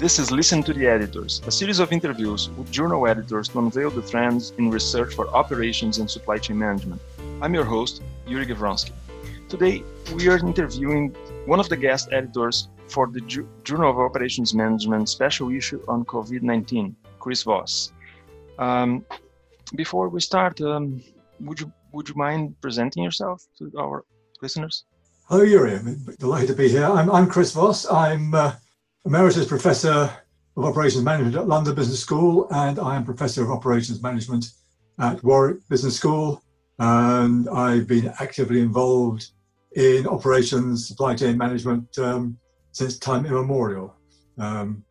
This is Listen to the Editors, a series of interviews with journal editors to unveil the trends in research for operations and supply chain management. I'm your host, Iuri Gavronski. Today, we are interviewing one of the guest editors for the Journal of Operations Management special issue on COVID 19, Chris Voss. Um, before we start, um, would you would you mind presenting yourself to our listeners? Hello, Yuri. I'm delighted to be here. I'm, I'm Chris Voss. I'm uh, Emeritus Professor of Operations Management at London Business School, and I am Professor of Operations Management at Warwick Business School. And I've been actively involved in operations, supply chain management um, since time immemorial. Um,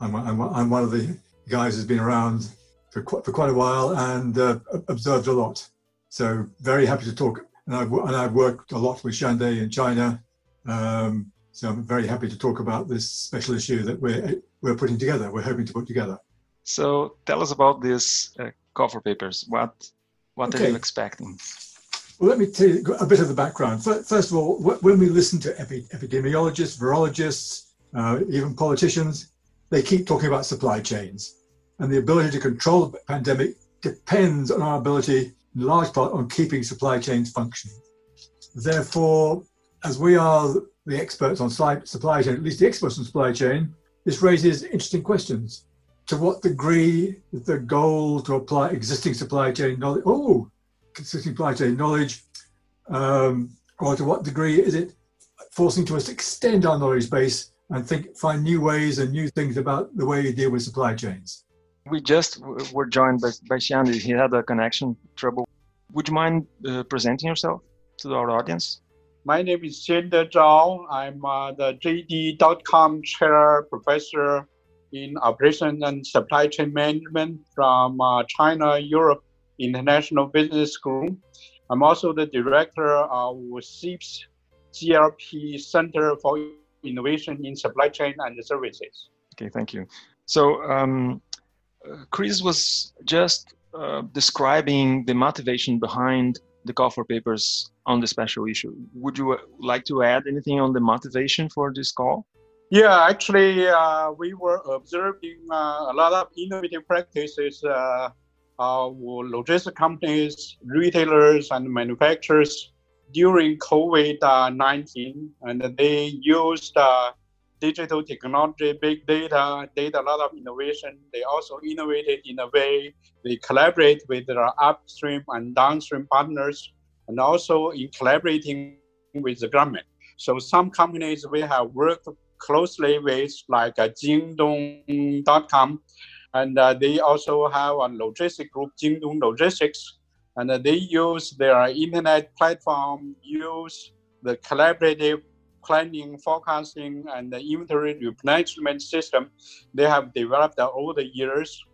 I'm, I'm, I'm, one of the guys who's been around for quite, for quite a while and uh, observed a lot. So very happy to talk. And I've, and I've worked a lot with Xiande in China, um, so I'm very happy to talk about this special issue that we're we're putting together. We're hoping to put together. So tell us about these uh, cover papers. What what okay. are you expecting? Well, let me tell you a bit of the background. First of all, when we listen to epi- epidemiologists, virologists, uh, even politicians, they keep talking about supply chains, and the ability to control the pandemic depends on our ability, in large part, on keeping supply chains functioning. Therefore, as we are the experts on supply chain, at least the experts on supply chain, this raises interesting questions. To what degree is the goal to apply existing supply chain knowledge? Oh, existing supply chain knowledge, um, or to what degree is it forcing to us to extend our knowledge base and think, find new ways and new things about the way you deal with supply chains? We just were joined by, by Xiande. He had a connection trouble. Would you mind uh, presenting yourself to our audience? My name is Xiande Zhao. I'm uh, the JD.com chair professor in operation and supply chain management from uh, China Europe International Business School. I'm also the director of CEIBS GLP Center for Innovation in Supply Chain and Services. Okay, thank you. So, um, Chris was just uh, describing the motivation behind the call for papers on the special issue. Would you uh, like to add anything on the motivation for this call? Yeah, actually, uh, we were observing uh, a lot of innovative practices uh, of logistic companies, retailers, and manufacturers during COVID 19, and they used uh, digital technology, big data, did a lot of innovation. They also innovated in a way they collaborate with their upstream and downstream partners and also in collaborating with the government. So some companies we have worked closely with, like uh, Jingdong.com, and uh, they also have a logistic group, Jingdong Logistics, and uh, they use their internet platform, use the collaborative planning, forecasting, and inventory replenishment system they have developed over the years.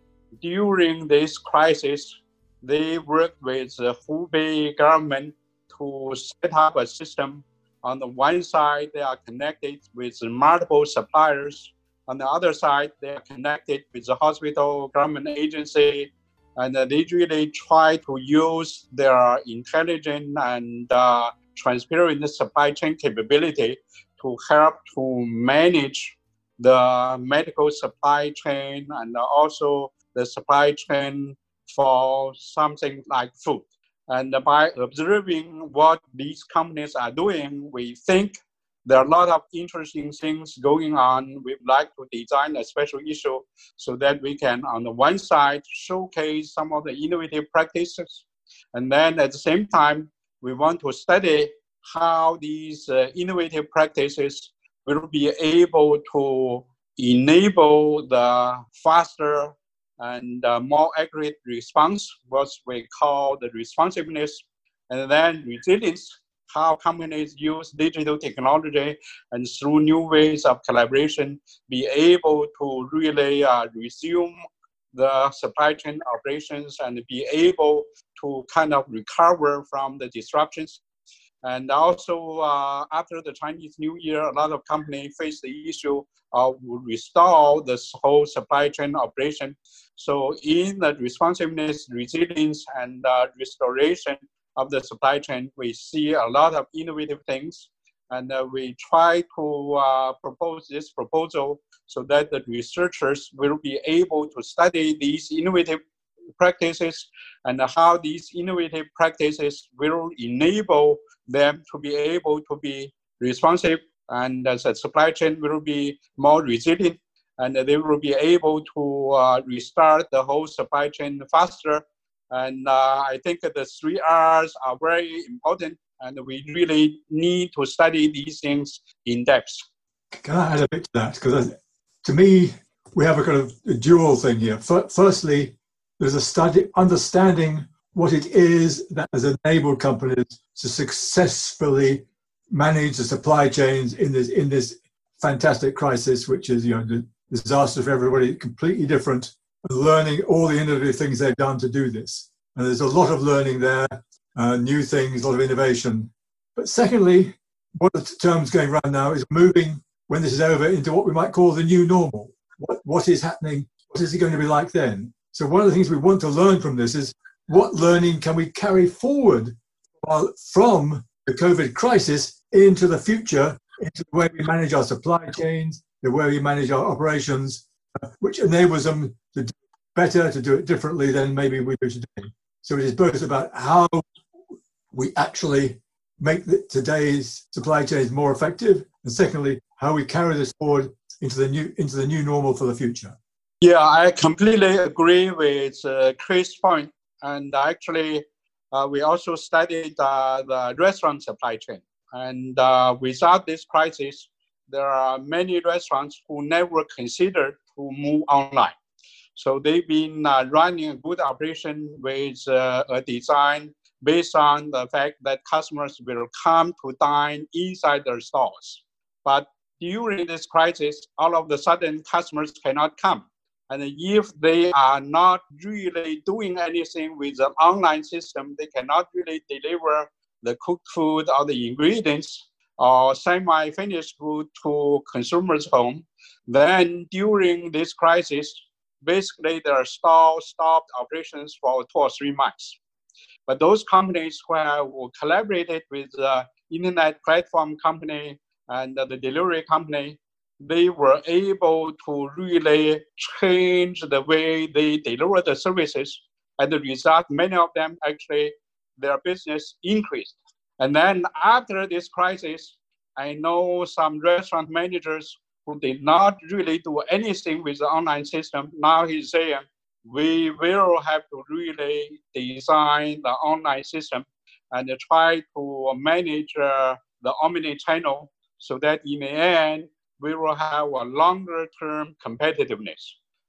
During this crisis, they worked with the Hubei government to set up a system. On the one side, they are connected with multiple suppliers. On the other side, they are connected with the hospital, government agency, and they really try to use their intelligent and uh, transparent supply chain capability to help to manage the medical supply chain and also the supply chain for something like food. And by observing what these companies are doing, we think there are a lot of interesting things going on. We'd like to design a special issue so that we can, on the one side, showcase some of the innovative practices. And then at the same time, we want to study how these uh, innovative practices will be able to enable the faster and uh, more accurate response, what we call the responsiveness, and then resilience, how companies use digital technology and through new ways of collaboration be able to really uh, resume the supply chain operations and be able to kind of recover from the disruptions and also, uh, after the Chinese New Year, a lot of companies face the issue of restore this whole supply chain operation. So, in the responsiveness, resilience, and uh, restoration of the supply chain, we see a lot of innovative things. And uh, we try to uh, propose this proposal so that the researchers will be able to study these innovative practices and how these innovative practices will enable them to be able to be responsive and the supply chain will be more resilient and they will be able to uh, restart the whole supply chain faster. And uh, I think the three R's are very important and we really need to study these things in depth. Can I add a bit to that? Because to me, we have a kind of a dual thing here. Firstly, there's a study understanding what it is that has enabled companies to successfully manage the supply chains in this in this fantastic crisis, which is you know the disaster for everybody, completely different. Learning all the innovative things they've done to do this, and there's a lot of learning there, uh, new things, a lot of innovation. But secondly, one of the terms going around now is moving when this is over into what we might call the new normal. What what is happening? What is it going to be like then? So one of the things we want to learn from this is what learning can we carry forward from the COVID crisis into the future, into the way we manage our supply chains, the way we manage our operations, uh, which enables them to do better, to do it differently than maybe we do today. So it is both about how we actually make the, today's supply chains more effective, and secondly, how we carry this forward into the new into the new normal for the future. Yeah, I completely agree with uh, Chris' point. And actually, uh, we also studied uh, the restaurant supply chain. And uh, without this crisis, there are many restaurants who never considered to move online. So they've been uh, running a good operation with uh, a design based on the fact that customers will come to dine inside their stores. But during this crisis, all of a sudden customers cannot come and if they are not really doing anything with the online system, they cannot really deliver the cooked food or the ingredients or semi-finished food to consumers' home. Then during this crisis, basically their store stopped operations for two or three months. But those companies who collaborated with the internet platform company and the delivery company, they were able to really change the way they deliver the services. And the result, many of them actually, their business increased. And then after this crisis, I know some restaurant managers who did not really do anything with the online system. Now he's saying, we will have to really design the online system and try to manage uh, the omni channel so that in the end, we will have a longer term competitiveness.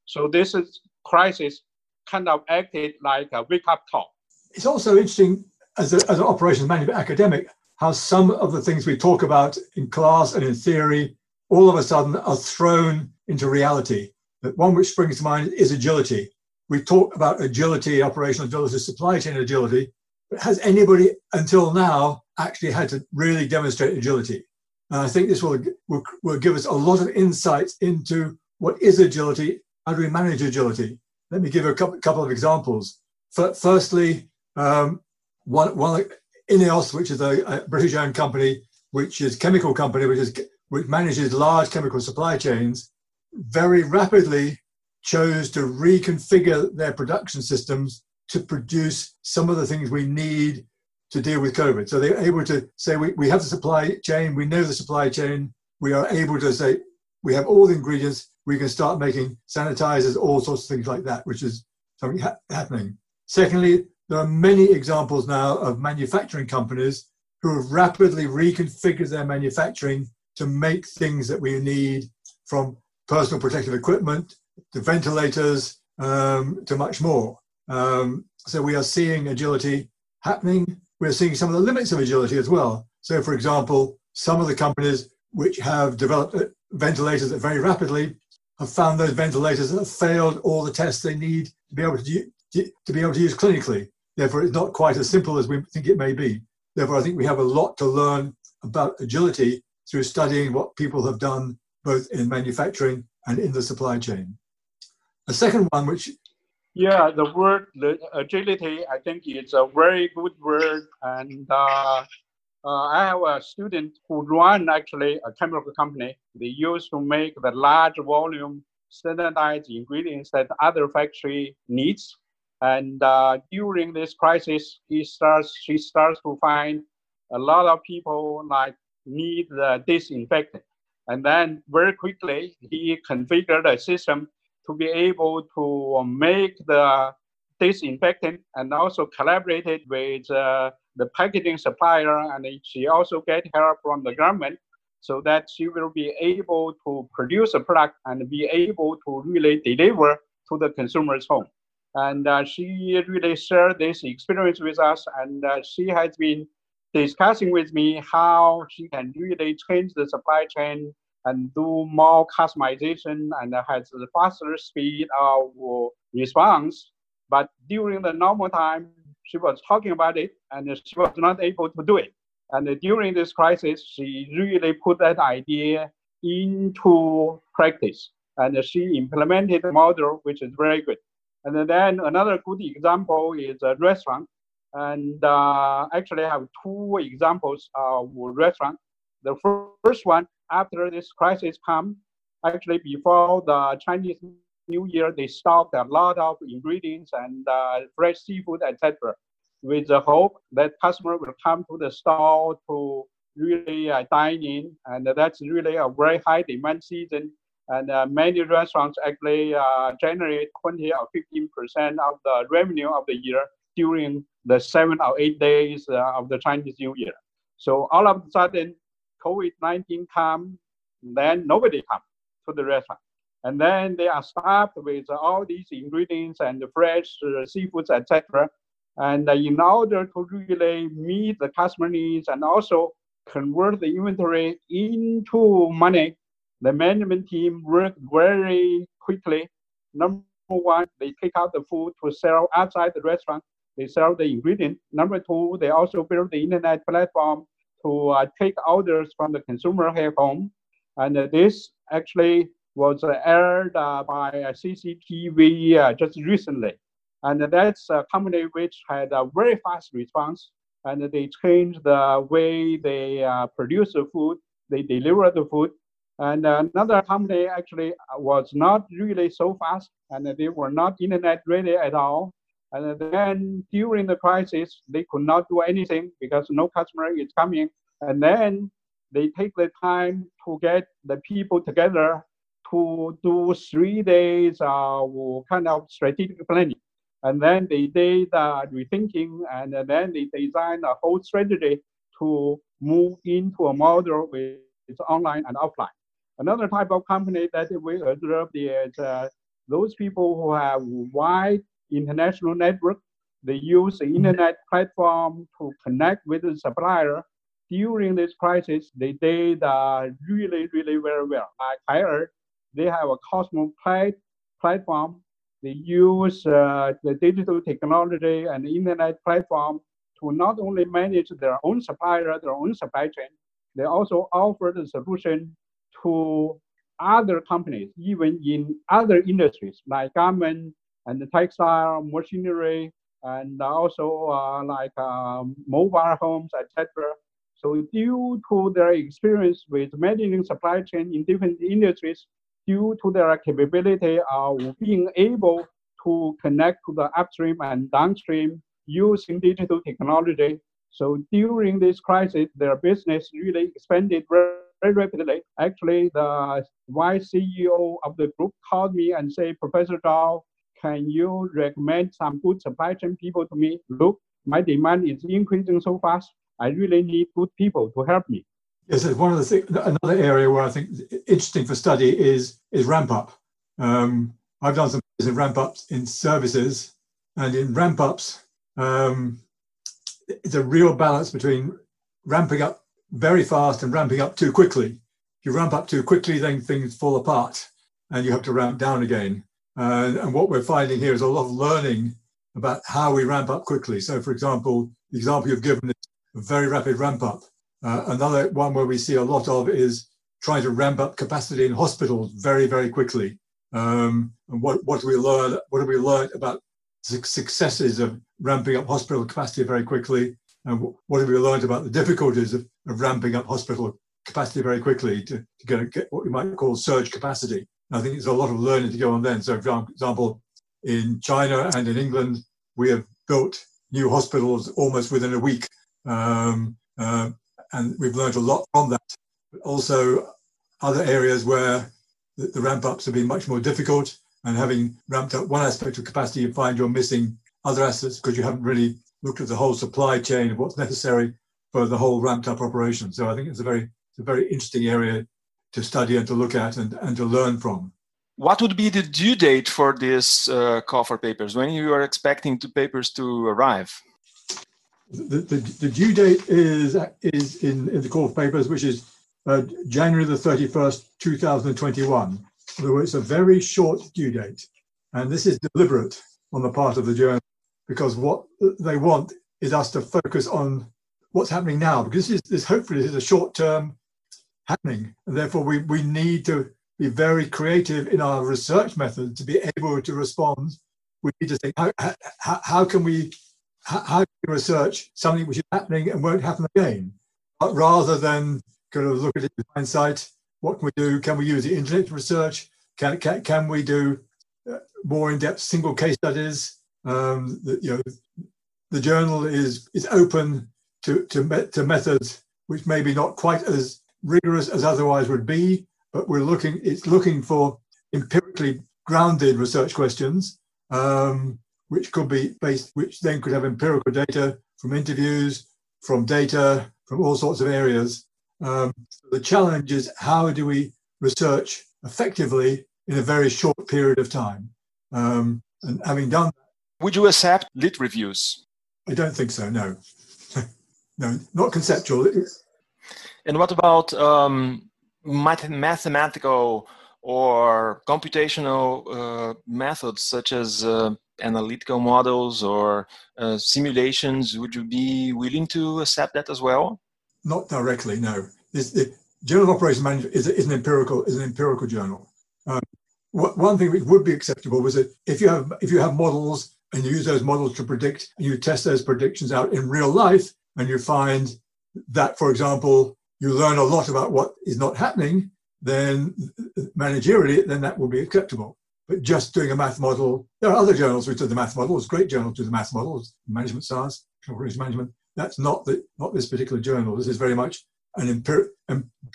So this is crisis kind of acted like a wake up call. It's also interesting as, a, as an operations manager academic how some of the things we talk about in class and in theory all of a sudden are thrown into reality. That one which springs to mind is agility. We talk about agility, operational agility, supply chain agility, but has anybody until now actually had to really demonstrate agility? And I think this will, will, will give us a lot of insights into what is agility, how do we manage agility. Let me give a couple, couple of examples. firstly, um, one, one Ineos, which is a, a British-owned company, which is chemical company, which is which manages large chemical supply chains, very rapidly chose to reconfigure their production systems to produce some of the things we need to deal with COVID. So they're able to say, we, we have the supply chain, we know the supply chain, we are able to say, we have all the ingredients, we can start making sanitizers, all sorts of things like that, which is something ha- happening. Secondly, there are many examples now of manufacturing companies who have rapidly reconfigured their manufacturing to make things that we need from personal protective equipment to ventilators um, to much more. Um, so we are seeing agility happening we're seeing some of the limits of agility as well. So, for example, some of the companies which have developed uh, ventilators very rapidly have found those ventilators have failed all the tests they need to be able to, to be able to use clinically. Therefore, it's not quite as simple as we think it may be. Therefore, I think we have a lot to learn about agility through studying what people have done both in manufacturing and in the supply chain. A second one, which yeah, the word the agility, I think it's a very good word, and uh, uh, I have a student who run actually a chemical company. They used to make the large volume standardized ingredients that other factory needs. And uh, during this crisis, he starts, she starts to find a lot of people like need the disinfectant. And then very quickly, he configured a system to be able to make the disinfectant and also collaborated with uh, the packaging supplier and she also get help from the government so that she will be able to produce a product and be able to really deliver to the consumer's home. And uh, she really shared this experience with us and uh, she has been discussing with me how she can really change the supply chain and do more customization and has a faster speed of response. But during the normal time, she was talking about it and she was not able to do it. And during this crisis, she really put that idea into practice and she implemented the model, which is very good. And then another good example is a restaurant. And uh, actually, I have two examples of restaurant. The first one, after this crisis come, actually before the Chinese New Year, they stocked a lot of ingredients and uh, fresh seafood, etc., with the hope that customer will come to the store to really uh, dine in, and that's really a very high demand season. And uh, many restaurants actually uh, generate 20 or 15 percent of the revenue of the year during the seven or eight days uh, of the Chinese New Year. So all of a sudden, COVID-19 come, then nobody come to the restaurant. And then they are stuffed with all these ingredients and fresh uh, seafoods, etc. And uh, in order to really meet the customer needs and also convert the inventory into money, the management team worked very quickly. Number one, they take out the food to sell outside the restaurant. They sell the ingredient. Number two, they also build the internet platform to uh, take orders from the consumer at home. And this actually was aired uh, by CCTV uh, just recently. And that's a company which had a very fast response. And they changed the way they uh, produce the food, they deliver the food. And another company actually was not really so fast, and they were not internet ready at all. And then during the crisis, they could not do anything because no customer is coming. And then they take the time to get the people together to do three days of kind of strategic planning. And then they did uh, rethinking and then they designed a whole strategy to move into a model with online and offline. Another type of company that we observed is uh, those people who have wide international network. They use the internet platform to connect with the supplier. During this crisis, they did uh, really, really very well. Like they have a Cosmo plat- platform. They use uh, the digital technology and internet platform to not only manage their own supplier, their own supply chain, they also offer the solution to other companies, even in other industries like garment and the textile, machinery, and also uh, like um, mobile homes, etc. So due to their experience with managing supply chain in different industries, due to their capability of being able to connect to the upstream and downstream using digital technology. So during this crisis, their business really expanded very, very rapidly. Actually, the vice CEO of the group called me and said, Professor Zhao, can you recommend some good supply chain people to me? Look, my demand is increasing so fast. I really need good people to help me. Yes, one of the things, another area where I think interesting for study is is ramp up. Um, I've done some ramp ups in services, and in ramp ups, um, it's a real balance between ramping up very fast and ramping up too quickly. If you ramp up too quickly, then things fall apart, and you have to ramp down again. Uh, and what we're finding here is a lot of learning about how we ramp up quickly. So, for example, the example you've given is a very rapid ramp up uh, another one where we see a lot of is trying to ramp up capacity in hospitals very, very quickly. Um, and what, what do we learn? What have we learned about successes of ramping up hospital capacity very quickly? and what have we learned about the difficulties of, of ramping up hospital capacity very quickly to, to get, get, what we might call surge capacity. I think there's a lot of learning to go on then. So, for example, in China and in England, we have built new hospitals almost within a week. Um, uh, and we've learned a lot from that. But also, other areas where the, the ramp ups have been much more difficult, and having ramped up one aspect of capacity, you find you're missing other assets because you haven't really looked at the whole supply chain of what's necessary for the whole ramped up operation. So I think it's a very it's a very interesting area to study and to look at and, and to learn from. What would be the due date for this uh, call for papers? When you are expecting the papers to arrive? The, the, the due date is is in, in the call for papers, which is uh, January the 31st, 2021. So it's a very short due date. And this is deliberate on the part of the journal because what they want is us to focus on what's happening now because this is this hopefully this is a short term happening. And therefore we, we need to be very creative in our research method to be able to respond. We need to think how, how, how can we how, can we research something which is happening and won't happen again? Rather than kind of look at it in hindsight what can we do? Can we use the internet to research? Can, can, can we do uh, more in-depth single case studies? Um, the, you know the journal is is open to, to, to methods which maybe not quite as rigorous as otherwise would be, but we're looking, it's looking for empirically grounded research questions, um, which could be based, which then could have empirical data from interviews, from data, from all sorts of areas. Um, the challenge is how do we research effectively in a very short period of time? Um, and having done would you accept lit reviews? I don't think so, no no, not conceptual. And what about um, mathematical or computational uh, methods such as uh, analytical models or uh, simulations? Would you be willing to accept that as well? Not directly, no. This, the Journal of Operations Management is, is, an empirical is an empirical journal. Um, one thing which would be acceptable was that if you have if you have models and you use those models to predict and you test those predictions out in real life, and you find that, for example, you learn a lot about what is not happening, then managerially, then that will be acceptable. But just doing a math model, there are other journals which do the math models, great journals do the math models, management science, management. That's not the, not this particular journal. This is very much an empir-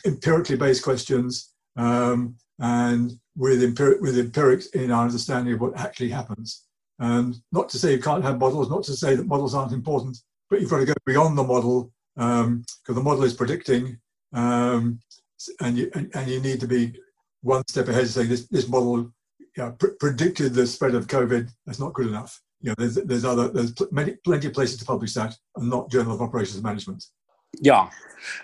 empirically based questions um, and with, empir- with empirics in our understanding of what actually happens. And not to say you can't have models, not to say that models aren't important, but you've got to go beyond the model because um, the model is predicting, um, and you and, and, you need to be one step ahead, saying this this model pr- predicted the spread of COVID. That's not good enough. You know, there's there's other there's pl- many plenty of places to publish that, and not Journal of Operations Management. Yeah,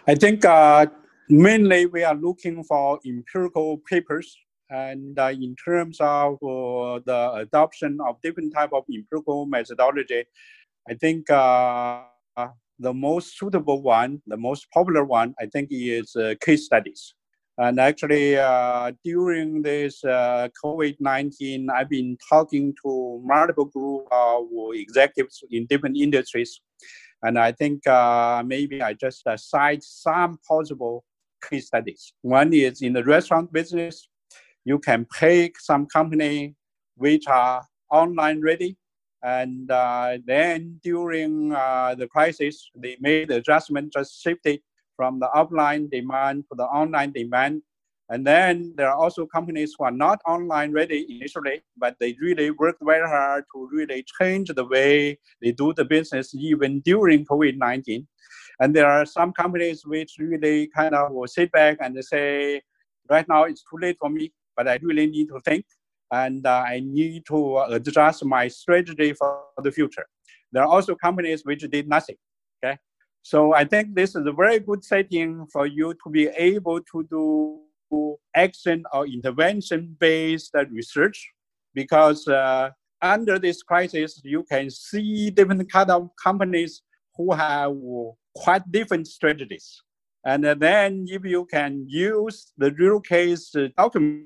I think uh, mainly we are looking for empirical papers and uh, in terms of uh, the adoption of different type of empirical methodology I think uh, the most suitable one, the most popular one, I think is uh, case studies. And actually, uh, during this uh, COVID-19, I've been talking to multiple group of executives in different industries. And I think uh, maybe I just uh, cite some possible case studies. One is in the restaurant business, you can pick some company which are online ready and uh, then during uh, the crisis, they made the adjustment, just shifted from the offline demand to the online demand. And then there are also companies who are not online ready initially, but they really worked very hard to really change the way they do the business even during COVID-19. And there are some companies which really kind of will sit back and say, right now it's too late for me, but I really need to think and uh, I need to adjust my strategy for the future. There are also companies which did nothing. Okay, so I think this is a very good setting for you to be able to do action or intervention based research because uh, under this crisis you can see different kind of companies who have quite different strategies and then if you can use the real case document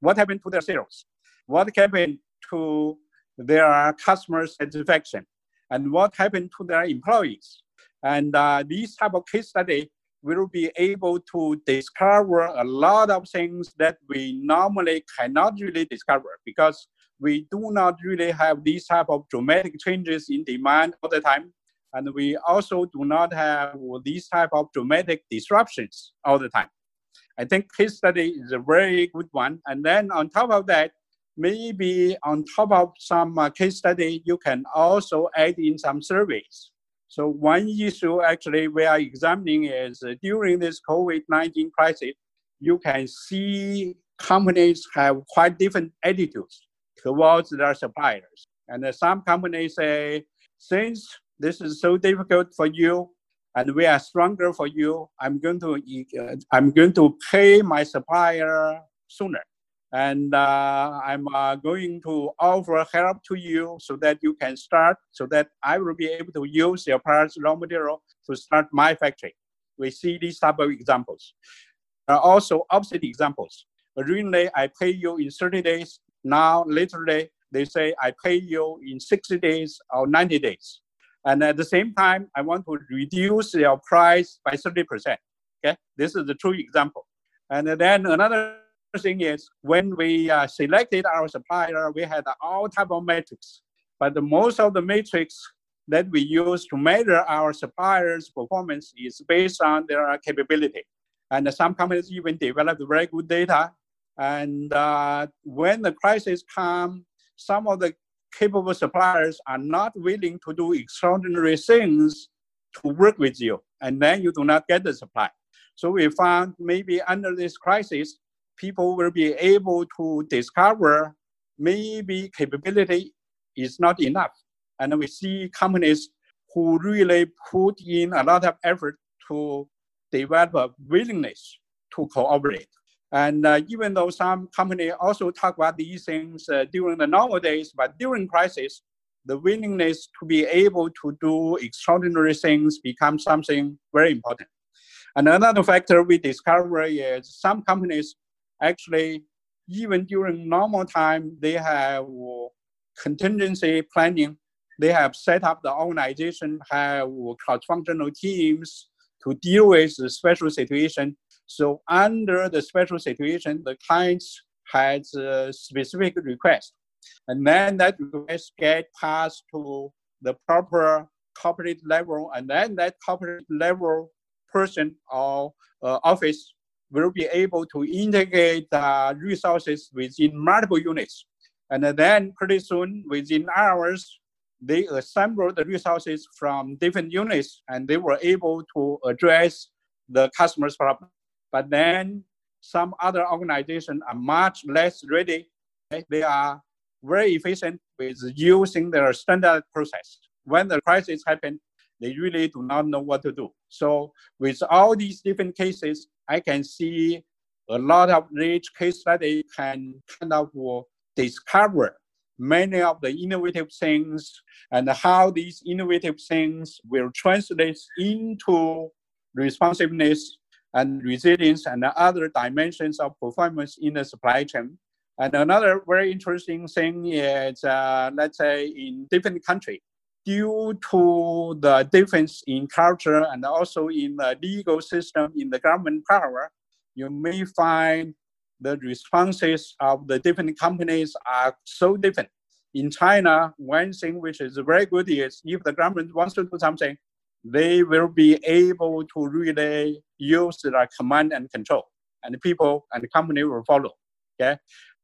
what happened to their sales what happened to their customer satisfaction and what happened to their employees. And uh, this type of case study will be able to discover a lot of things that we normally cannot really discover because we do not really have these type of dramatic changes in demand all the time. And we also do not have these type of dramatic disruptions all the time. I think case study is a very good one. And then on top of that, maybe on top of some uh, case study, you can also add in some surveys. So one issue actually we are examining is uh, during this COVID-19 crisis, you can see companies have quite different attitudes towards their suppliers. And uh, some companies say, since this is so difficult for you, and we are stronger for you, I'm going to uh, I'm going to pay my supplier sooner, and uh, I'm uh, going to offer help to you so that you can start, so that I will be able to use your parts raw material to start my factory. We see these type of examples. Are also opposite examples. Originally, I pay you in 30 days, now, literally, they say I pay you in 60 days or 90 days. And at the same time, I want to reduce your price by 30%. Okay, this is the true example. And then another thing is when we uh, selected our supplier, we had all type of metrics, but the most of the metrics that we use to measure our suppliers' performance is based on their capability. And some companies even developed very good data and uh, when the crisis comes, some of the capable suppliers are not willing to do extraordinary things to work with you, and then you do not get the supply. So we found maybe under this crisis, people will be able to discover maybe capability is not enough. And we see companies who really put in a lot of effort to develop a willingness to cooperate. And uh, even though some company also talk about these things uh, during the normal days, but during crisis, the willingness to be able to do extraordinary things becomes something very important. And another factor we discover is some companies actually, even during normal time, they have contingency planning. They have set up the organization, have cross-functional teams to deal with the special situation so under the special situation, the client has a specific request. And then that request get passed to the proper corporate level, and then that corporate level person or uh, office will be able to integrate uh, resources within multiple units. And then pretty soon, within hours, they assemble the resources from different units and they were able to address the customer's problem. But then some other organizations are much less ready. They are very efficient with using their standard process. When the crisis happens, they really do not know what to do. So with all these different cases, I can see a lot of rich case study can kind of discover many of the innovative things and how these innovative things will translate into responsiveness and resilience and other dimensions of performance in the supply chain. And another very interesting thing is, uh, let's say, in different countries, due to the difference in culture and also in the legal system in the government power, you may find the responses of the different companies are so different. In China, one thing which is very good is if the government wants to do something, they will be able to really use the command and control, and people and the company will follow. Okay,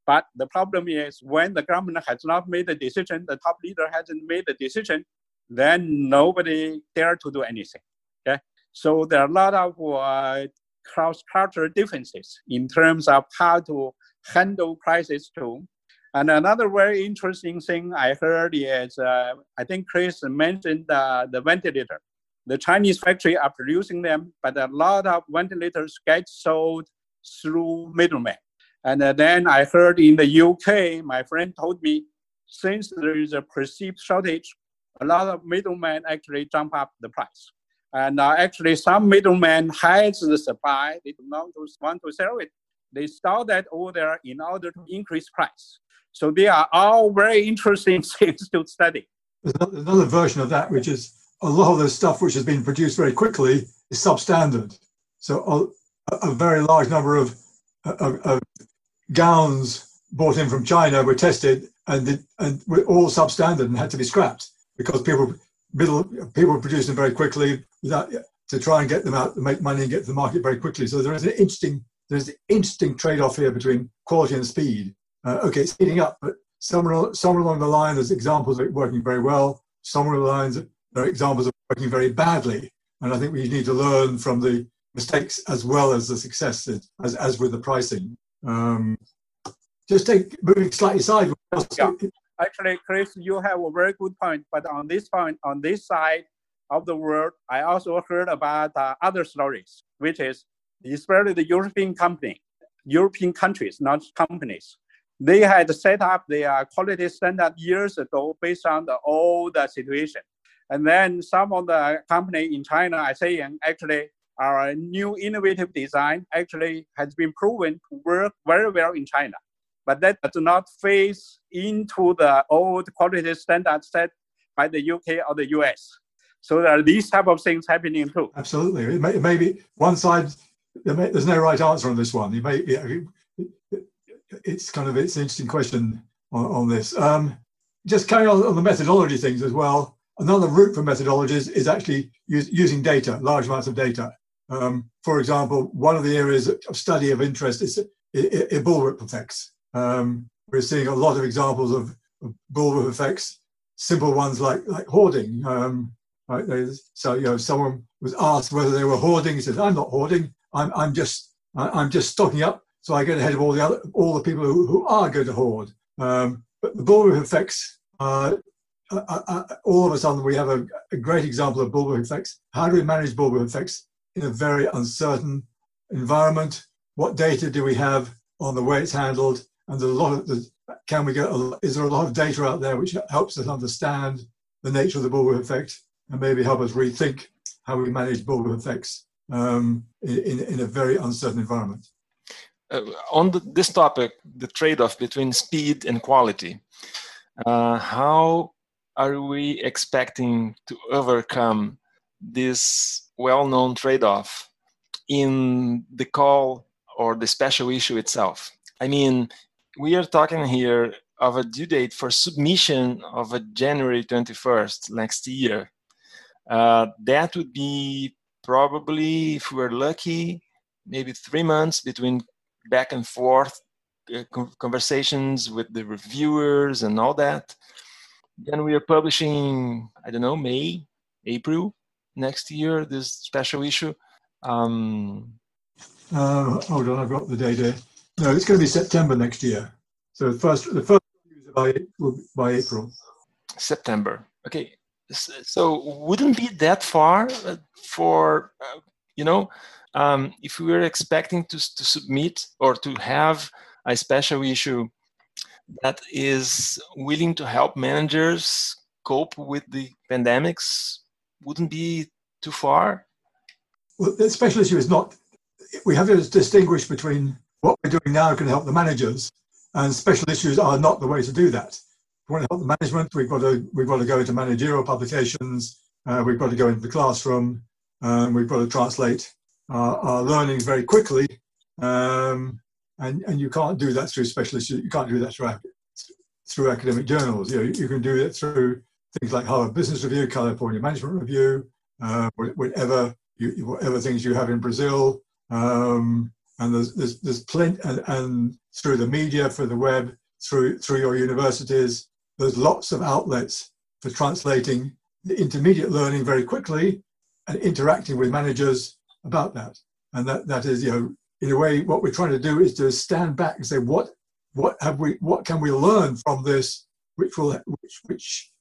but the problem is when the government has not made the decision, the top leader hasn't made the decision, then nobody dare to do anything. Okay, so there are a lot of uh, cross-cultural differences in terms of how to handle crisis too. And another very interesting thing I heard is, uh, I think Chris mentioned uh, the ventilator the Chinese factory are producing them, but a lot of ventilators get sold through middlemen. And then I heard in the UK, my friend told me, since there is a perceived shortage, a lot of middlemen actually jump up the price. And uh, actually, some middlemen hide the supply. They do not want to sell it. They store that there in order to increase price. So they are all very interesting things to study. There's another version of that, which is a lot of the stuff which has been produced very quickly is substandard. So a, a very large number of, of, of, gowns brought in from China were tested and, and were all substandard and had to be scrapped because people middle people producing them very quickly without to try and get them out, to make money and get to the market very quickly. So there is an interesting there's an interesting trade-off here between quality and speed. Uh, okay, it's speeding up, but somewhere, somewhere along the line, there's examples of it working very well. Somewhere along the lines, there are examples of working very badly. And I think we need to learn from the mistakes as well as the successes, as, as with the pricing. Um, just take moving slightly sideways. Yeah. Actually, Chris, you have a very good point. But on this point, on this side of the world, I also heard about uh, other stories, which is especially the European company, European countries, not companies. They had set up their quality standard years ago based on the old situation. And then some of the company in China are saying actually our new innovative design actually has been proven to work very well in China. But that does not face into the old quality standards set by the UK or the US. So there are these type of things happening too. Absolutely. It may, it may be one side there's no right answer on this one. You may, it's kind of it's an interesting question on, on this. Um, just carrying on on the methodology things as well. Another route for methodologies is actually use, using data, large amounts of data. Um, for example, one of the areas of study of interest is bullwhip effects. Um, we're seeing a lot of examples of, of effects, simple ones like like hoarding. Um, right? So you know, someone was asked whether they were hoarding. He said, "I'm not hoarding. I'm, I'm just I'm just stocking up so I get ahead of all the other all the people who, who are going to hoard. Um, but the bullwhip effects, uh, uh, uh, all of a sudden we have a, a, great example of bullwhip effects. How do we manage bullwhip effects in a very uncertain environment? What data do we have on the way it's handled? And a lot of the, can we get? A, is there a lot of data out there which helps us understand the nature of the bullwhip effect and maybe help us rethink how we manage bullwhip effects um, in, in a very uncertain environment. Uh, on the, this topic, the trade-off between speed and quality, uh, how are we expecting to overcome this well-known trade-off in the call or the special issue itself? I mean, we are talking here of a due date for submission of a January 21st next year. Uh, that would be probably, if we're lucky, maybe three months between back and forth uh, conversations with the reviewers and all that. Then we are publishing, I don't know, May, April next year, this special issue. Um, uh, hold on, I've got the date here. No, it's going to be September next year. So the first, the first by by April. September. Okay, so wouldn't be that far uh, for uh, you know um, if we were expecting to, to submit or to have a special issue that is willing to help managers cope with the pandemics wouldn't be too far well the special issue is not we have to distinguish between what we're doing now can help the managers and special issues are not the way to do that we want to help the management, we've got to we've got to go into managerial publications. Uh, we've got to go into the classroom. Um, we've got to translate our, our learnings very quickly, um, and and you can't do that through specialists. You can't do that through through academic journals. You know, you can do it through things like Harvard Business Review, California Management Review, uh, whatever you, whatever things you have in Brazil. Um, and there's there's, there's plenty, and, and through the media, for the web, through through your universities, there's lots of outlets for translating the intermediate learning very quickly and interacting with managers about that. And that, that is, you know, in a way, what we're trying to do is to stand back and say, what, what have we, what can we learn from this, which will, which, which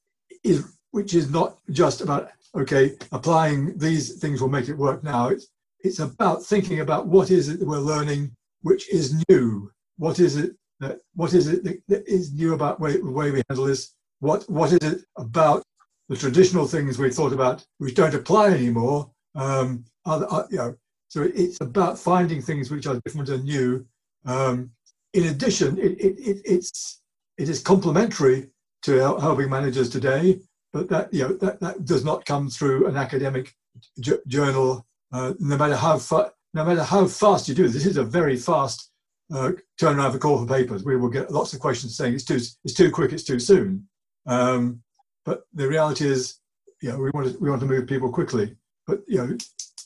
is, which is not just about, okay, applying these things will make it work now. It's, it's about thinking about what is it that we're learning, which is new. What is it that what is it that is new about way, the way we handle this? What what is it about the traditional things we thought about which don't apply anymore? Um, are, are, you know, so it's about finding things which are different and new. Um, in addition, it, it, it, it's it is complementary to helping managers today, but that you know that, that does not come through an academic j- journal. Uh, no matter how fa- no matter how fast you do this, is a very fast uh, turnaround for call for papers. We will get lots of questions saying it's too it's too quick, it's too soon. Um, but the reality is, you know, we want to we want to move people quickly. But you know,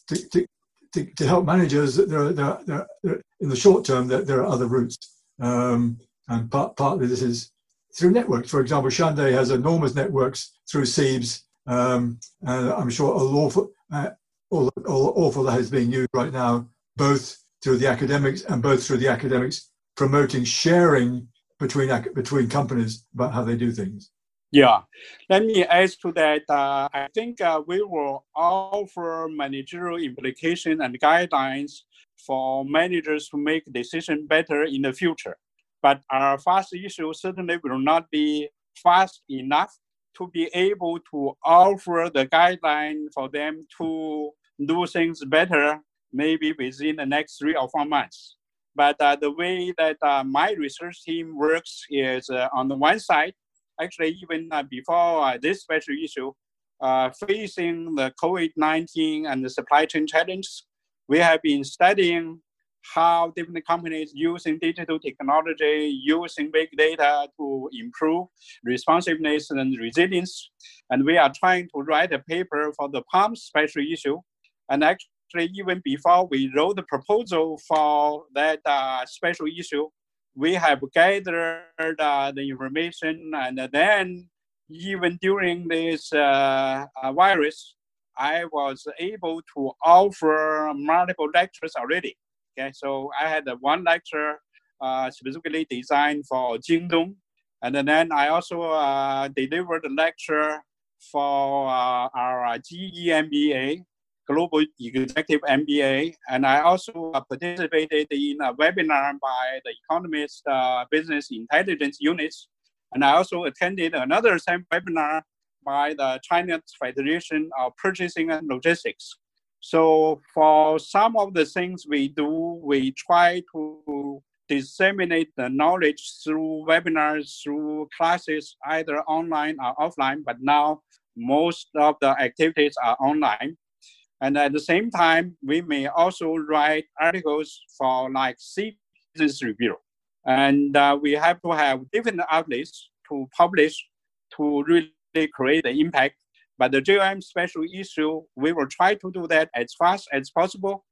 to, to, to, to help managers, there are, there, are, there, are, in the short term, there, there are other routes. Um, and part, partly this is through networks. For example, Xiande has enormous networks through CEIBS. Um, I'm sure uh, all, all, awful that is being used right now, both through the academics and both through the academics promoting sharing between between companies about how they do things. Yeah, let me add to that. Uh, I think uh, we will offer managerial implication and guidelines for managers to make decision better in the future. But our fast issue certainly will not be fast enough to be able to offer the guideline for them to do things better, maybe within the next three or four months. But uh, the way that uh, my research team works is uh, on the one side, actually even uh, before uh, this special issue, uh, facing the COVID-19 and the supply chain challenges, we have been studying how different companies using digital technology, using big data to improve responsiveness and resilience. And we are trying to write a paper for the PALM special issue. And actually, even before we wrote the proposal for that uh, special issue, we have gathered uh, the information and then even during this uh, uh, virus, I was able to offer multiple lectures already. Okay, so I had one lecture uh, specifically designed for Jingdong, and then I also uh, delivered a lecture for uh, our GE MBA, Global Executive MBA, and I also participated in a webinar by the Economist uh, Business Intelligence Units, and I also attended another same webinar by the China Federation of Purchasing and Logistics. So for some of the things we do, we try to disseminate the knowledge through webinars, through classes, either online or offline, but now most of the activities are online. And at the same time, we may also write articles for like C Business Review. And uh, we have to have different outlets to publish to really create the impact. But the JOM special issue, we will try to do that as fast as possible.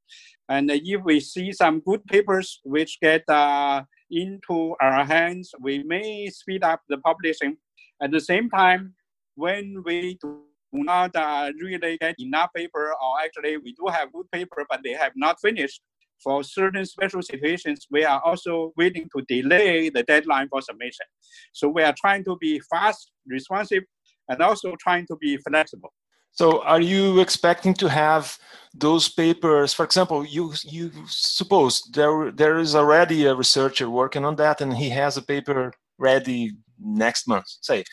And if we see some good papers which get uh, into our hands, we may speed up the publishing. At the same time, when we do not uh, really get enough paper, or actually we do have good paper, but they have not finished. For certain special situations, we are also willing to delay the deadline for submission. So we are trying to be fast, responsive, and also trying to be flexible. So, are you expecting to have those papers? For example, you you suppose there there is already a researcher working on that, and he has a paper ready next month, say,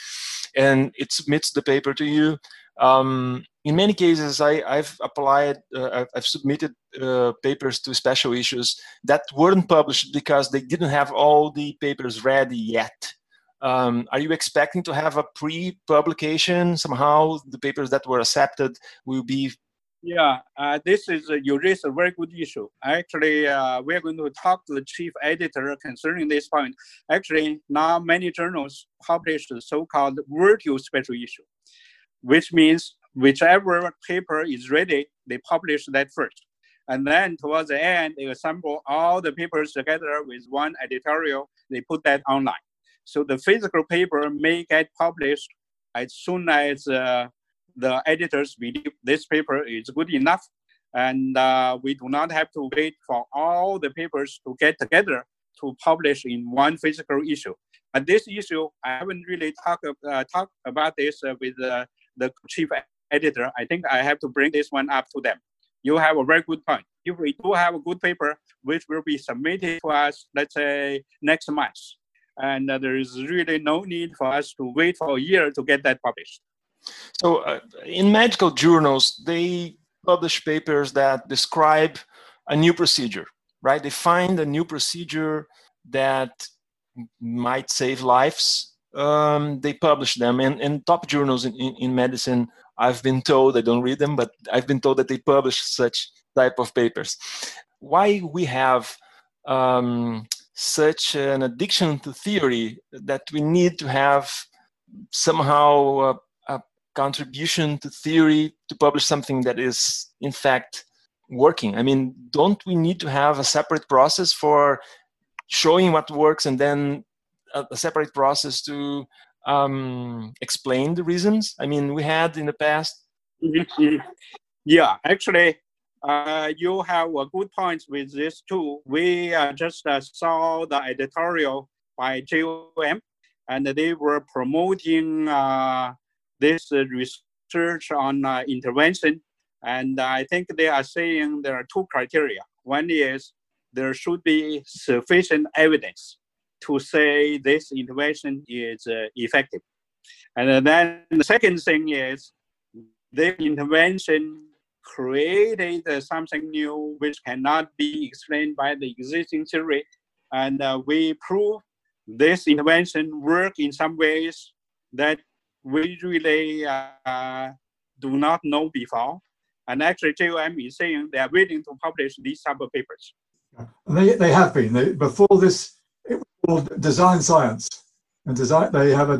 and it submits the paper to you. Um, in many cases, I, have applied, uh, I've submitted uh, papers to special issues that weren't published because they didn't have all the papers ready yet. Um, are you expecting to have a pre-publication somehow? The papers that were accepted will be. Yeah, uh, this is uh, you raise a very good issue. Actually, uh, we're going to talk to the chief editor concerning this point. Actually, now many journals publish the so-called virtual special issue which means whichever paper is ready, they publish that first. And then towards the end, they assemble all the papers together with one editorial, they put that online. So the physical paper may get published as soon as uh, the editors believe this paper is good enough. And uh, we do not have to wait for all the papers to get together to publish in one physical issue. But this issue, I haven't really talked uh, talk about this uh, with uh, the chief editor, I think I have to bring this one up to them. You have a very good point. If we do have a good paper, which will be submitted to us, let's say next month, and uh, there is really no need for us to wait for a year to get that published. So, uh, in medical journals, they publish papers that describe a new procedure, right? They find a new procedure that might save lives um, they publish them and in top journals in, in, in, medicine i've been told i don't read them but i've been told that they publish such type of papers why we have um, such an addiction to theory that we need to have somehow a, a contribution to theory to publish something that is in fact working i mean don't we need to have a separate process for showing what works and then a, a separate process to um, explain the reasons? I mean, we had in the past. Mm-hmm. yeah, actually, uh, you have a good point with this too. We uh, just uh, saw the editorial by JOM, and they were promoting uh, this research on uh, intervention. And I think they are saying there are two criteria. One is there should be sufficient evidence to say this intervention is effective. And then the second thing is the intervention created uh, something new which cannot be explained by the existing theory. And uh, we prove this intervention work in some ways that we really uh, do not know before. And actually, JOM is saying they are willing to publish these type of papers. They, they have been. They, before this it was called Design Science, and design. They have a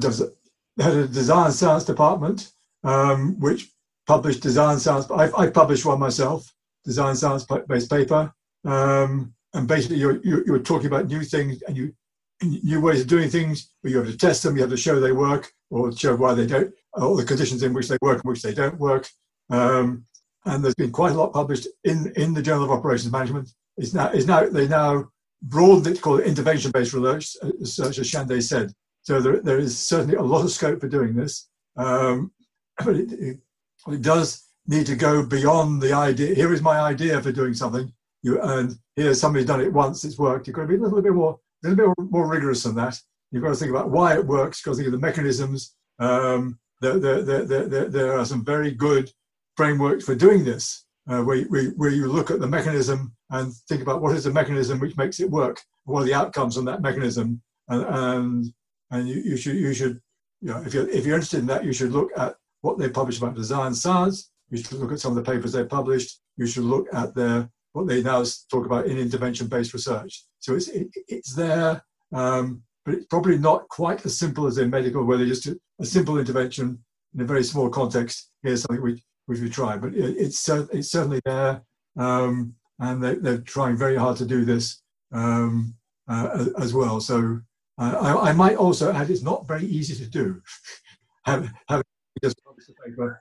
they had a design science department um, which published design science. I, I published one myself, design science based paper, um, and basically you're, you're, talking about new things and you new ways of doing things. But you have to test them. You have to show they work or show why they don't, or the conditions in which they work and which they don't work. Um, and there's been quite a lot published in in the Journal of Operations Management. It's now is now they now broadened it to call it intervention-based research, research as Xiande said. So there, there is certainly a lot of scope for doing this. Um, but it, it, it, does need to go beyond the idea. Here is my idea for doing something. You, and here's somebody's done it once, it's worked. You've got to be a little bit more, a little bit more rigorous than that. You've got to think about why it works, you've got to think of the mechanisms. Um, there, there, there, there, there are some very good frameworks for doing this, uh, where, where, where you look at the mechanism and think about what is the mechanism which makes it work, what are the outcomes on that mechanism, and and, and you, you should you should you know if you're if you're interested in that, you should look at what they publish about design science. You should look at some of the papers they published. You should look at their what they now talk about in intervention-based research. So it's it, it's there, um, but it's probably not quite as simple as in medical, where they just a, a simple intervention in a very small context. Here's something which which we try, but it, it's it's certainly there. Um, and they, they're trying very hard to do this um, uh, as well. So uh, I, I, might also add it's not very easy to do. have, have just published a paper.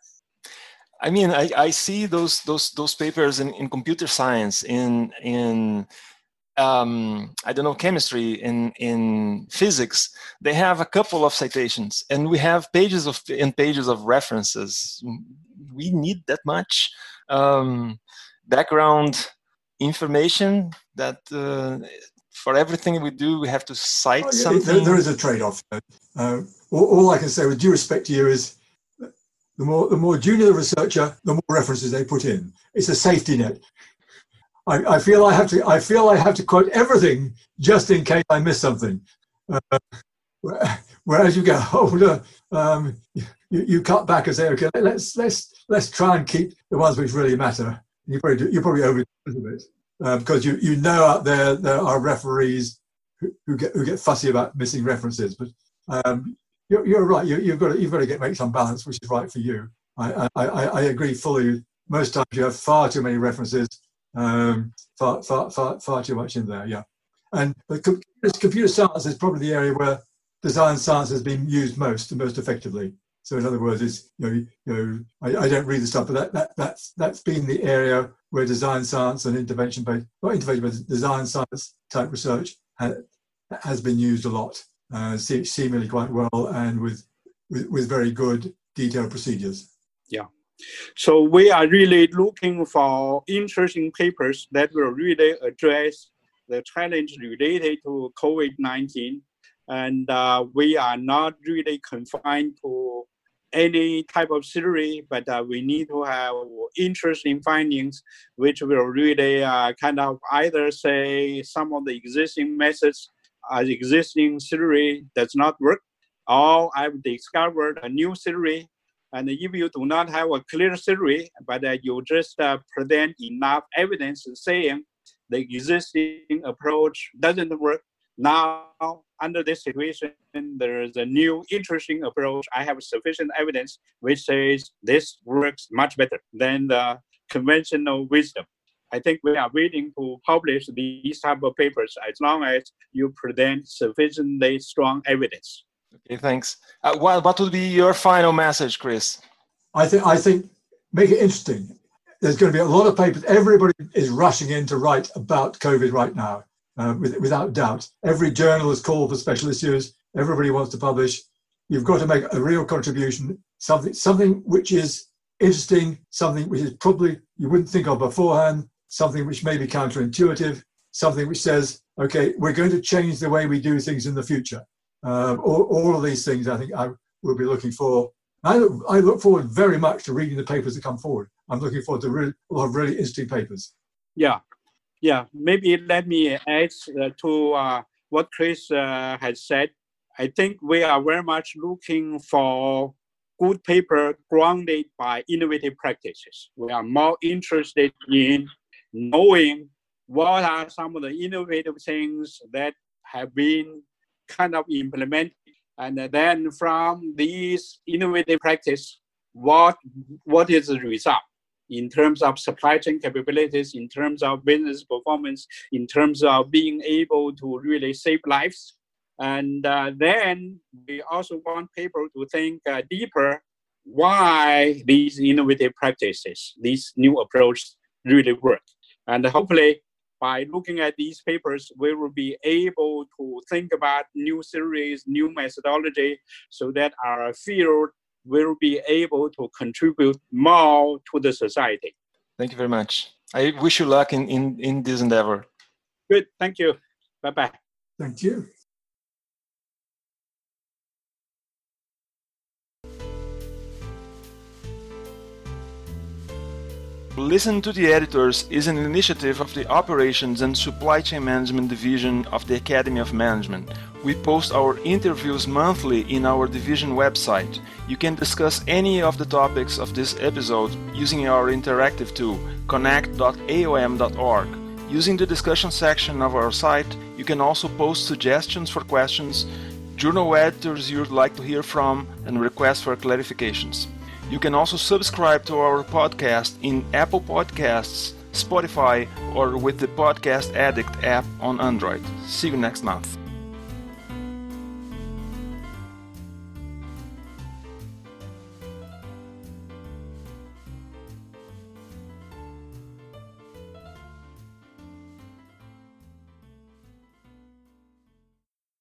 I mean, I, I see those those those papers in, in computer science, in in um, I don't know chemistry, in in physics. They have a couple of citations, and we have pages of and pages of references. We need that much um, background information that uh, for everything we do we have to cite oh, yeah, something there, there is a trade-off uh, all, all, i can say with due respect to you is the more the more junior the researcher the more references they put in. It's a safety net. I, I feel i have to i feel i have to quote everything just in case i miss something. Uh, whereas you get older um, you, you cut back and say okay let's let's let's try and keep the ones which really matter. You probably do, you probably over a bit uh, because you you know out there there are referees who, who, get who get fussy about missing references, but um, you're, you're right. You, have got to, you've got to get make some balance, which is right for you. I, I, I agree fully. Most times you have far too many references, um, far, far, far, far too much in there. Yeah, and computer, computer science is probably the area where design science has been used most and most effectively. So in other words, it's you know, you know I, I, don't read the stuff, but that, that that's that's been the area where design science and intervention based, not intervention based design science type research has, has been used a lot, uh, seemingly quite well, and with, with with very good detailed procedures. Yeah. So we are really looking for interesting papers that will really address the challenge related to COVID-19 and uh, we are not really confined to any type of theory, but uh, we need to have interesting findings, which will really uh, kind of either say some of the existing methods, uh, existing theory does not work, or I've discovered a new theory. And if you do not have a clear theory, but uh, you just uh, present enough evidence saying the existing approach doesn't work, now under this situation, there is a new interesting approach. I have sufficient evidence which says this works much better than the conventional wisdom. I think we are waiting to publish these type of papers as long as you present sufficiently strong evidence. Okay, thanks. Uh, what, what would be your final message, Chris? I think I think make it interesting. There's going to be a lot of papers. Everybody is rushing in to write about COVID right now, uh, with, without doubt. Every journal is called for special issues. Everybody wants to publish. You've got to make a real contribution, something something which is interesting, something which is probably you wouldn't think of beforehand, something which may be counterintuitive, something which says, okay, we're going to change the way we do things in the future. Uh, all, all, of these things I think I will be looking for. I look, I look forward very much to reading the papers that come forward. I'm looking forward to really, a lot of really interesting papers. Yeah, yeah. Maybe let me add uh, to uh, what Chris uh, has said. I think we are very much looking for good paper grounded by innovative practices. We are more interested in knowing what are some of the innovative things that have been kind of implemented. And then from these innovative practice, what, what is the result in terms of supply chain capabilities, in terms of business performance, in terms of being able to really save lives. And uh, then we also want people to think uh, deeper why these innovative practices, these new approaches really work. And hopefully, by looking at these papers, we will be able to think about new theories, new methodology, so that our field will be able to contribute more to the society. Thank you very much. I wish you luck in, in, in this endeavor. Good. Thank you. Bye bye. Thank you. Listen to the Editors is an initiative of the Operations and Supply Chain Management Division of the Academy of Management. We post our interviews monthly in our division website. You can discuss any of the topics of this episode using our interactive tool, connect.aom.org. Using the discussion section of our site, you can also post suggestions for questions, journal editors you'd like to hear from, and requests for clarifications. You can also subscribe to our podcast in Apple Podcasts, Spotify, or with the Podcast Addict app on Android. See you next month.